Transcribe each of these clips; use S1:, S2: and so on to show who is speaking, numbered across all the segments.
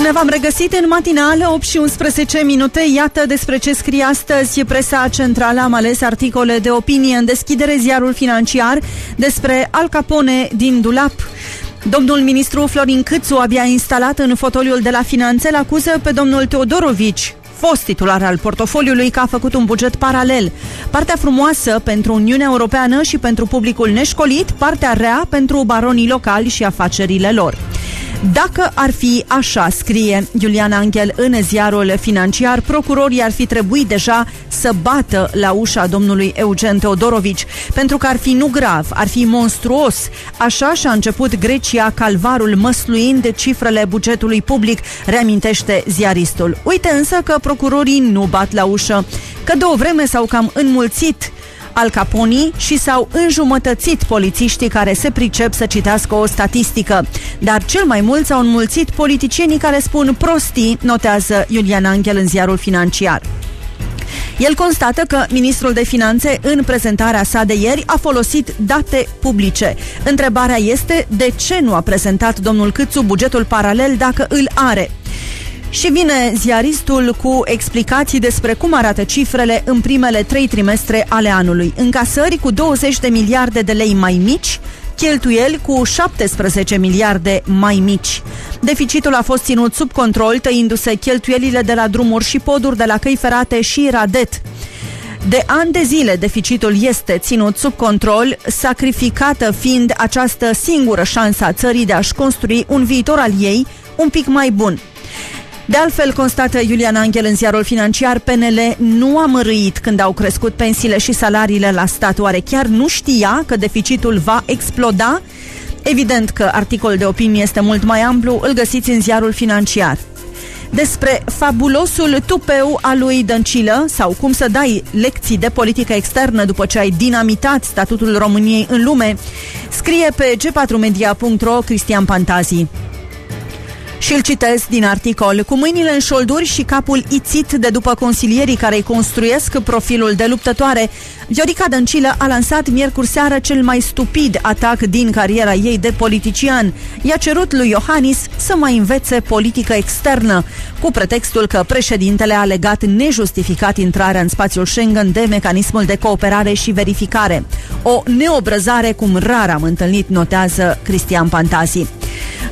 S1: Bine v-am regăsit în matinală, 8 și 11 minute. Iată despre ce scrie astăzi presa centrală. Am ales articole de opinie în deschidere ziarul financiar despre Al Capone din dulap. Domnul ministru Florin Câțu abia instalat în fotoliul de la finanțe îl acuză pe domnul Teodorovici, fost titular al portofoliului că a făcut un buget paralel. Partea frumoasă pentru Uniunea Europeană și pentru publicul neșcolit, partea rea pentru baronii locali și afacerile lor. Dacă ar fi așa, scrie Iulian Angel în ziarul financiar, procurorii ar fi trebuit deja să bată la ușa domnului Eugen Teodorovici, pentru că ar fi nu grav, ar fi monstruos. Așa și-a început Grecia calvarul măsluind cifrele bugetului public, reamintește ziaristul. Uite însă că procurorii nu bat la ușă, că de o vreme s-au cam înmulțit al Caponii și s-au înjumătățit polițiștii care se pricep să citească o statistică. Dar cel mai mult s-au înmulțit politicienii care spun prostii, notează Iulian Angel în ziarul financiar. El constată că ministrul de finanțe în prezentarea sa de ieri a folosit date publice. Întrebarea este de ce nu a prezentat domnul Câțu bugetul paralel dacă îl are. Și vine ziaristul cu explicații despre cum arată cifrele în primele trei trimestre ale anului. Încasări cu 20 de miliarde de lei mai mici, cheltuieli cu 17 miliarde mai mici. Deficitul a fost ținut sub control, tăindu-se cheltuielile de la drumuri și poduri de la căi ferate și radet. De ani de zile deficitul este ținut sub control, sacrificată fiind această singură șansă a țării de a-și construi un viitor al ei un pic mai bun. De altfel, constată Iulian Angel în ziarul financiar, PNL nu a mărâit când au crescut pensiile și salariile la stat. Oare chiar nu știa că deficitul va exploda? Evident că articolul de opinie este mult mai amplu, îl găsiți în ziarul financiar despre fabulosul tupeu al lui Dăncilă sau cum să dai lecții de politică externă după ce ai dinamitat statutul României în lume, scrie pe g4media.ro Cristian Pantazi. Și îl citesc din articol. Cu mâinile în șolduri și capul ițit de după consilierii care îi construiesc profilul de luptătoare, Viorica Dăncilă a lansat miercuri seară cel mai stupid atac din cariera ei de politician. I-a cerut lui Iohannis să mai învețe politică externă, cu pretextul că președintele a legat nejustificat intrarea în spațiul Schengen de mecanismul de cooperare și verificare. O neobrăzare cum rar am întâlnit, notează Cristian Pantasi.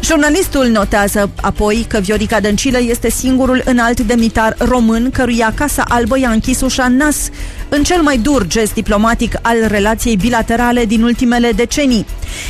S1: Jurnalistul notează apoi că Viorica Dăncilă este singurul înalt demnitar român căruia Casa Albă i-a închis ușa în nas în cel mai dur gest diplomatic al relației bilaterale din ultimele decenii.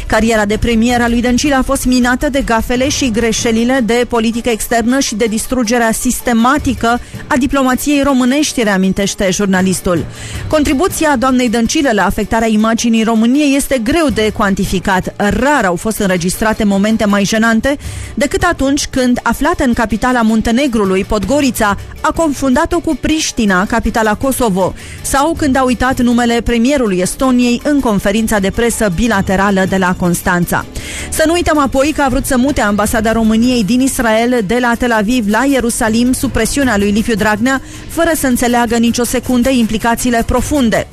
S1: Cariera de premier a lui Dăncilă a fost minată de gafele și greșelile de politică externă și de distrugerea sistematică a diplomației românești, reamintește jurnalistul. Contribuția doamnei Dăncilă la afectarea imaginii României este greu de cuantificat. Rar au fost înregistrate momente mai jenante decât atunci când, aflată în capitala Muntenegrului, Podgorița, a confundat-o cu Priștina, capitala Kosovo, sau când a uitat numele premierului Estoniei în conferința de presă bilaterală de la Constanța. Să nu uităm apoi că a vrut să mute ambasada României din Israel de la Tel Aviv la Ierusalim sub presiunea lui Liviu Dragnea, fără să înțeleagă nicio secundă implicațiile profunde.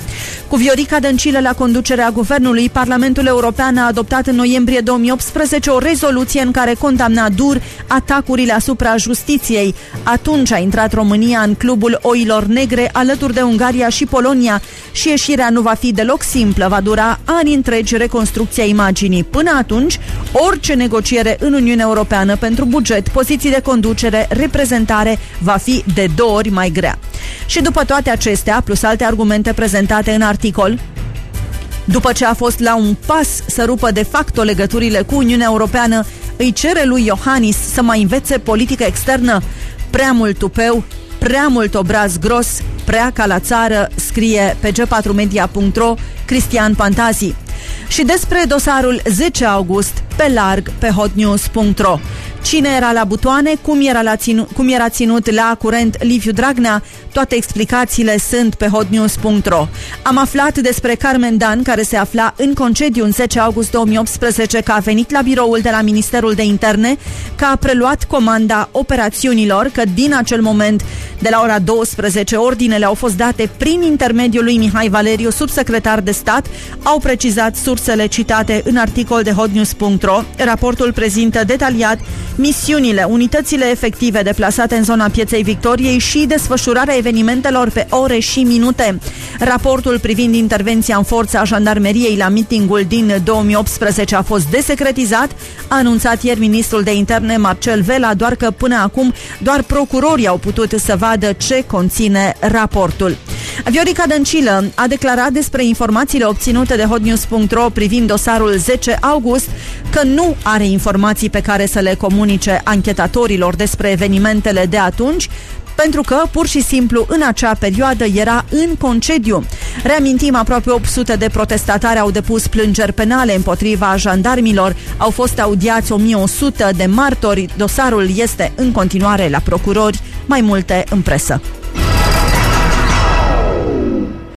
S1: Cu Viorica Dăncilă la conducerea guvernului, Parlamentul European a adoptat în noiembrie 2018 o rezoluție în care condamna dur atacurile asupra justiției. Atunci a intrat România în clubul oilor negre alături de Ungaria și Polonia și ieșirea nu va fi deloc simplă, va dura ani întregi reconstrucția imaginii. Până atunci, orice negociere în Uniunea Europeană pentru buget, poziții de conducere, reprezentare va fi de două ori mai grea. Și după toate acestea, plus alte argumente prezentate în articol, după ce a fost la un pas să rupă de facto legăturile cu Uniunea Europeană, îi cere lui Iohannis să mai învețe politică externă. Prea mult tupeu, prea mult obraz gros, prea ca la țară, scrie pe g4media.ro Cristian Pantazi. Și despre dosarul 10 august, pe larg, pe hotnews.ro. Cine era la butoane, cum era, la ținu- cum era ținut la curent Liviu Dragnea, toate explicațiile sunt pe hotnews.ro. Am aflat despre Carmen Dan, care se afla în concediu în 10 august 2018, că a venit la biroul de la Ministerul de Interne, că a preluat comanda operațiunilor, că din acel moment, de la ora 12, ordinele au fost date prin intermediul lui Mihai Valeriu, subsecretar de stat, au precizat sursele citate în articol de hotnews.ro. Raportul prezintă detaliat misiunile, unitățile efective deplasate în zona pieței Victoriei și desfășurarea evenimentelor pe ore și minute. Raportul privind intervenția în forță a jandarmeriei la mitingul din 2018 a fost desecretizat, a anunțat ieri ministrul de interne Marcel Vela, doar că până acum doar procurorii au putut să vadă ce conține raportul. Viorica Dăncilă a declarat despre informațiile obținute de hotnews.ro privind dosarul 10 august că nu are informații pe care să le comunice anchetatorilor despre evenimentele de atunci, pentru că, pur și simplu, în acea perioadă era în concediu. Reamintim, aproape 800 de protestatari au depus plângeri penale împotriva jandarmilor, au fost audiați 1100 de martori, dosarul este în continuare la procurori, mai multe în presă.